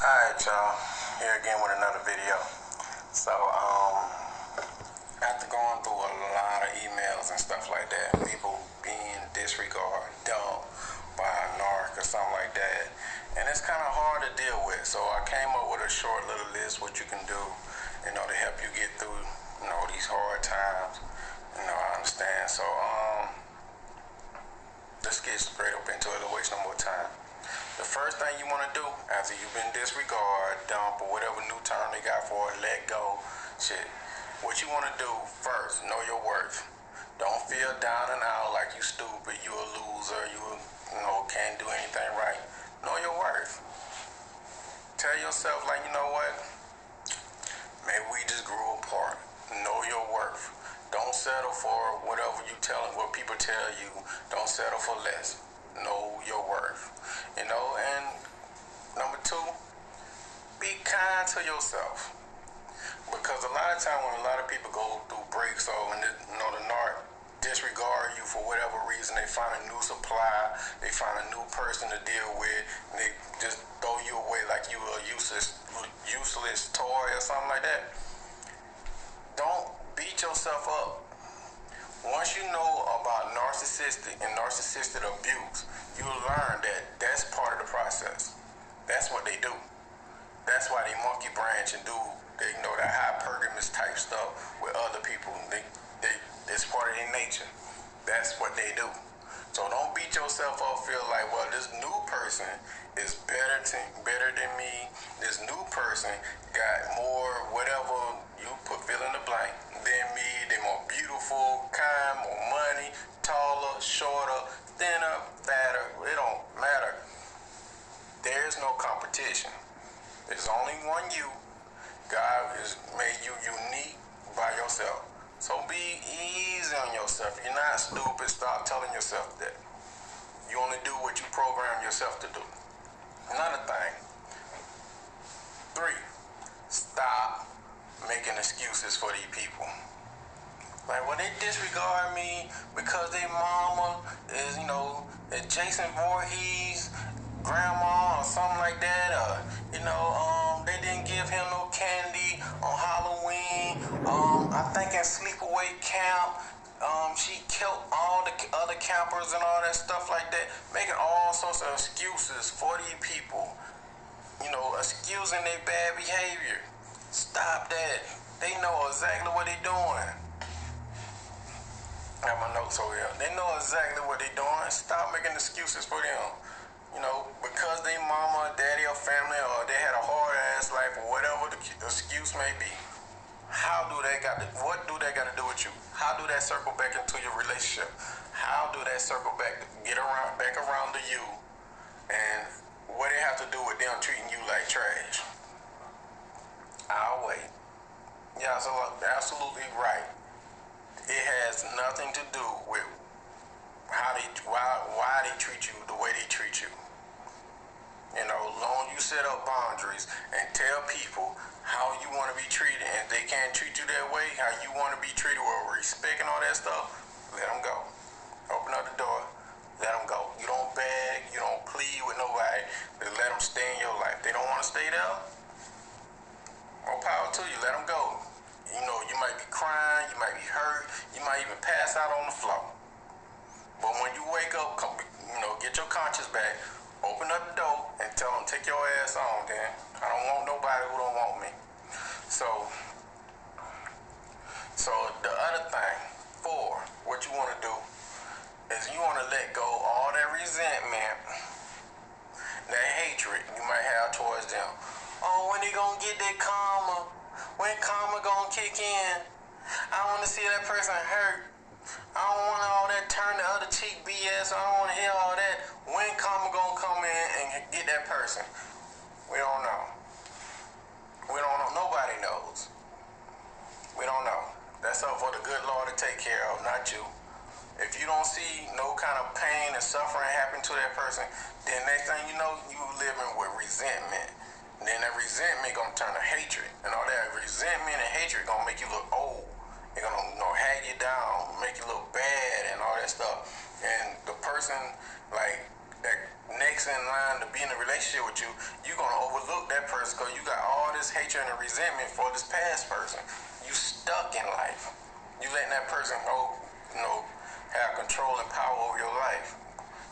Alright, y'all. Here again with another video. So, um, after going through a lot of emails and stuff like that, people being disregarded, dumped by a narc or something like that, and it's kind of hard to deal with. So I came up with a short little list what you can do, you know, to help you get through, you know, these hard times. You know, I understand. So, um, let's get straight up into it. Don't waste no more time. The first thing you want to do after you've been disregard, dump, or whatever new term they got for it, let go, shit. What you want to do first, know your worth. Don't feel down and out like you stupid, you a loser, you, you know can't do anything right. Know your worth. Tell yourself like, you know what? Maybe we just grew apart. Know your worth. Don't settle for whatever you tell what people tell you. Don't settle for less. Know your worth. You know, and number two, be kind to yourself. Because a lot of time when a lot of people go through breaks or when the, you know the narc disregard you for whatever reason, they find a new supply, they find a new person to deal with, and they just throw you away like you a useless useless toy or something like that. Don't beat yourself up. Once you know about narcissistic and narcissistic abuse, you'll learn that that's part of the process. That's what they do. That's why they monkey branch and do they you know that hypergamous type stuff with other people. They they it's part of their nature. That's what they do. So don't beat yourself up. Feel like, well, this new person is better than better than me. This new person got more whatever yourself to do. Another thing. Three. Stop making excuses for these people. Like when they disregard me because their mama is, you know, Jason Voorhees grandma or something like that, or you know, um, they didn't give him no candy on Halloween. Um, I think at sleepaway camp, um, she campers and all that stuff like that, making all sorts of excuses for these people. You know, excusing their bad behavior. Stop that. They know exactly what they're doing. I have my notes over here. They know exactly what they're doing. Stop making excuses for them you know, because they mama, daddy, or family, or they had a hard ass life, or whatever the excuse may be. How do they got to, what do they got to do with you? How do that circle back into your relationship? How do that circle back, get around, back around to you? And what they have to do with them treating you like trash? I'll wait. Yeah, so uh, absolutely right. It has nothing to do with how they why why they treat you the way they treat you. You know, long you set up boundaries and tell people how you want to be treated, and they can't treat you that way, how you want to be treated with respect and all that stuff, let them go. Stay there. More power to you. Let them go. You know, you might be crying, you might be hurt, you might even pass out on the floor. But when you wake up, come, you know, get your conscience back, open up the door, and tell them, take your ass on, then. I don't want nobody who don't want me. So, so the other thing, four, what you want to do is you want to let go all that resentment, that hatred you might have towards them. Oh, when they gonna get that karma? When karma gonna kick in? I want to see that person hurt. I don't want all that turn the other cheek BS. I don't want to hear all that. When karma gonna come in and get that person? We don't know. We don't know. Nobody knows. We don't know. That's up for the good Lord to take care of, not you. If you don't see no kind of pain and suffering happen to that person, then next thing you know, you living with resentment. And then that resentment gonna turn to hatred, and all that resentment and hatred gonna make you look old. They're gonna you know, hag you down, make you look bad, and all that stuff. And the person like that next in line to be in a relationship with you, you're gonna overlook that person person because you got all this hatred and resentment for this past person. You stuck in life. You letting that person go, you know, have control and power over your life.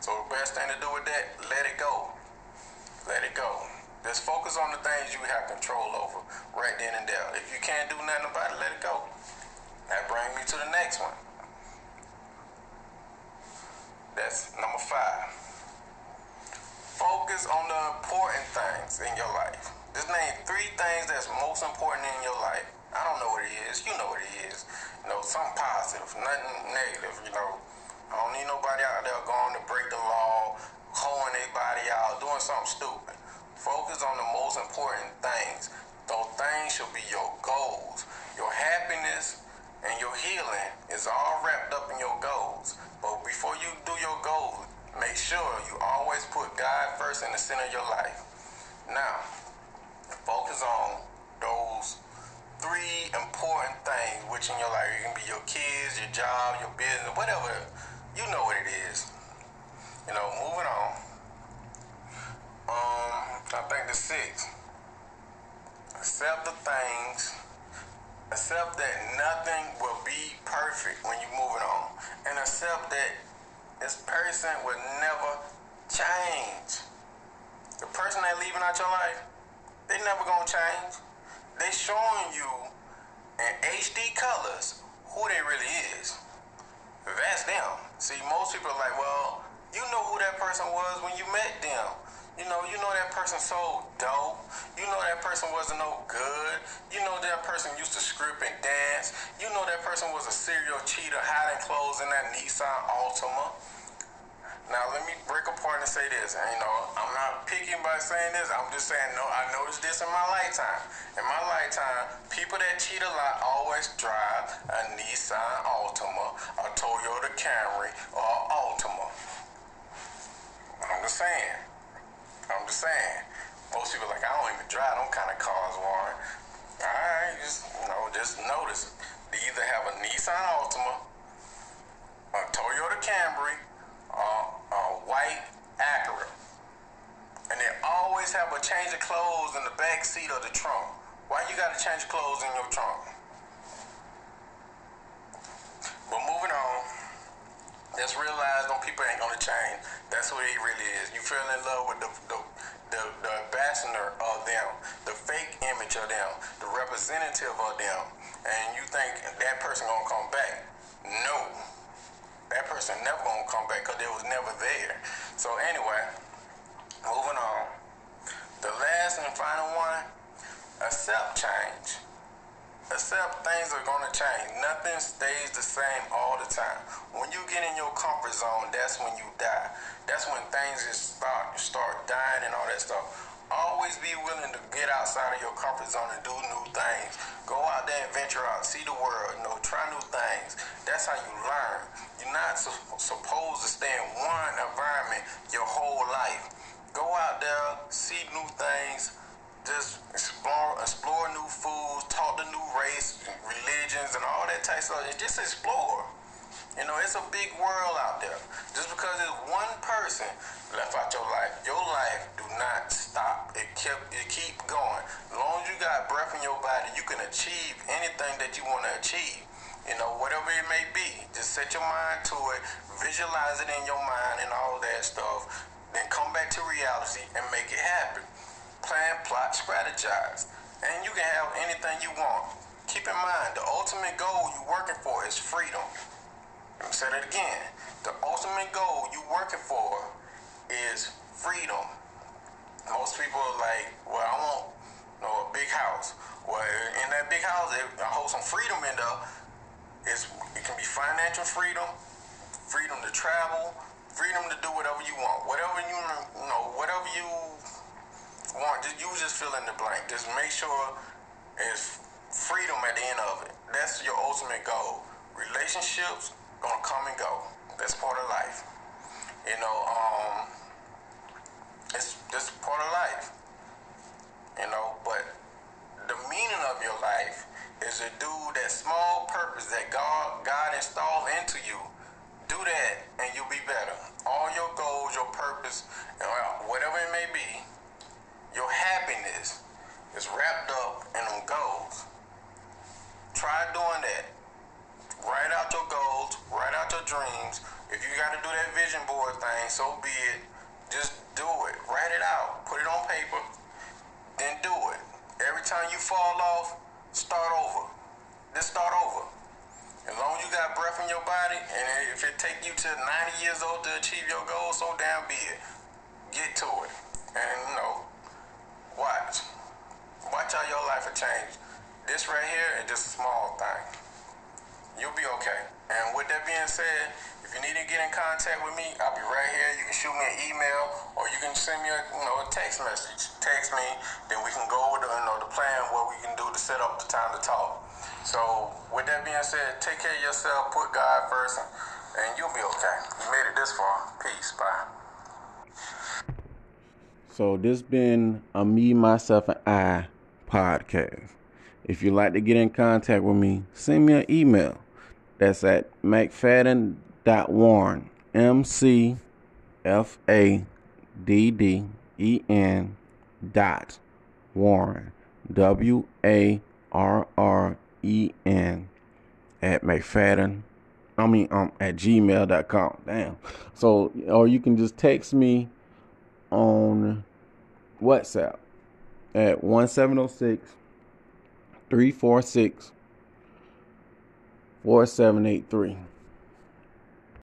So the best thing to do with that, let it go. Let it go. Just focus on the things you have control over right then and there. If you can't do nothing about it, let it go. That brings me to the next one. That's number five. Focus on the important things in your life. Just name three things that's most important in your life. I don't know what it is. You know what it is. You know, something positive, nothing negative, you know. I don't need nobody out there going to break the law, holding their body out, doing something stupid. Focus on the most important things. Those things should be your goals. Your happiness and your healing is all wrapped up in your goals. But before you do your goals, make sure you always put God first in the center of your life. Now, focus on three important things which in your life. It can be your kids, your job, your business, whatever. You know what it is. You know, moving on. Um, I think the six. Accept the things. Accept that nothing will be perfect when you're moving on. And accept that this person will never change. The person that leaving out your life, they never gonna change. They showing you in HD colors who they really is. That's them. See, most people are like, well, you know who that person was when you met them. You know, you know that person so dope. You know that person wasn't no good. You know that person used to script and dance. You know that person was a serial cheater hiding clothes in that Nissan Altima. Let me break apart and say this. And, you know, I'm not picking by saying this. I'm just saying no. I noticed this in my lifetime. In my lifetime, people that cheat a lot always drive a Nissan Altima, a Toyota Camry, or Altima. I'm just saying. I'm just saying. Most people like I don't even drive them kind of cars, Warren. All right, just you know, just notice. They either have a Nissan Altima, a Toyota Camry uh, a white Acura. And they always have a change of clothes in the back seat of the trunk. Why you gotta change clothes in your trunk? But moving on, just realize them people ain't gonna change. That's what it really is. You fell in love with the, the the, the ambassador of them, the fake image of them, the representative of them, and you think that person gonna come back. No that person never gonna come back because it was never there. So anyway, moving on. The last and final one, accept change. Accept things are gonna change. Nothing stays the same all the time. When you get in your comfort zone, that's when you die. That's when things just start start dying and all that stuff. Always be willing to get outside of your comfort zone and do new things. Go out there and venture out, see the world, you know, try new things. That's how you learn. You're not su- supposed to stay in one environment your whole life. Go out there, see new things, just explore, explore new foods, talk to new race, religions, and all that type of stuff. Just explore. You know, it's a big world out there. Just because it's one person left out your life, your life do not stop. It kept it keep going. As long as you got breath in your body, you can achieve anything that you want to achieve. You know, whatever it may be. Just set your mind to it, visualize it in your mind and all that stuff. Then come back to reality and make it happen. Plan, plot, strategize. And you can have anything you want. Keep in mind, the ultimate goal you're working for is freedom. Let me say that again. The ultimate goal you're working for is freedom. Most people are like, well, I want you know, a big house. Well, in that big house, I hold some freedom in there. It's, it can be financial freedom, freedom to travel, freedom to do whatever you want. Whatever you, you know, you just fill in the blank. Just make sure it's freedom at the end of it. That's your ultimate goal. Relationships, gonna come and go. That's part of life. You know, um, it's this part of life. You know, but the meaning of your life is to do that small purpose that God God installed into you. Do that, and you'll be better. All your goals, your purpose, whatever it may be, your happiness is wrapped up in them goals. Try doing that. Write out your goals, write out your dreams. If you got to do that vision board thing, so be it. Just do it. Write it out. Put it on paper. Then do it. Every time you fall off, start over. Just start over. As long as you got breath in your body, and if it take you to 90 years old to achieve your goal, so damn be it. Get to it. And, you know, watch. Watch how your life will change. This right here is just a small thing. You'll be okay. And with that being said, if you need to get in contact with me, I'll be right here. You can shoot me an email or you can send me a you know a text message. Text me, then we can go over the you know the plan what we can do to set up the time to talk. So with that being said, take care of yourself, put God first, and you'll be okay. You made it this far. Peace. Bye. So this been a me, myself, and I podcast. If you'd like to get in contact with me, send me an email. That's at mcfadden.warren, M C F A D D E N dot Warren, W A R R E N at McFadden. I mean, um, at gmail.com. Damn. So, or you can just text me on WhatsApp at 1706 346 4783.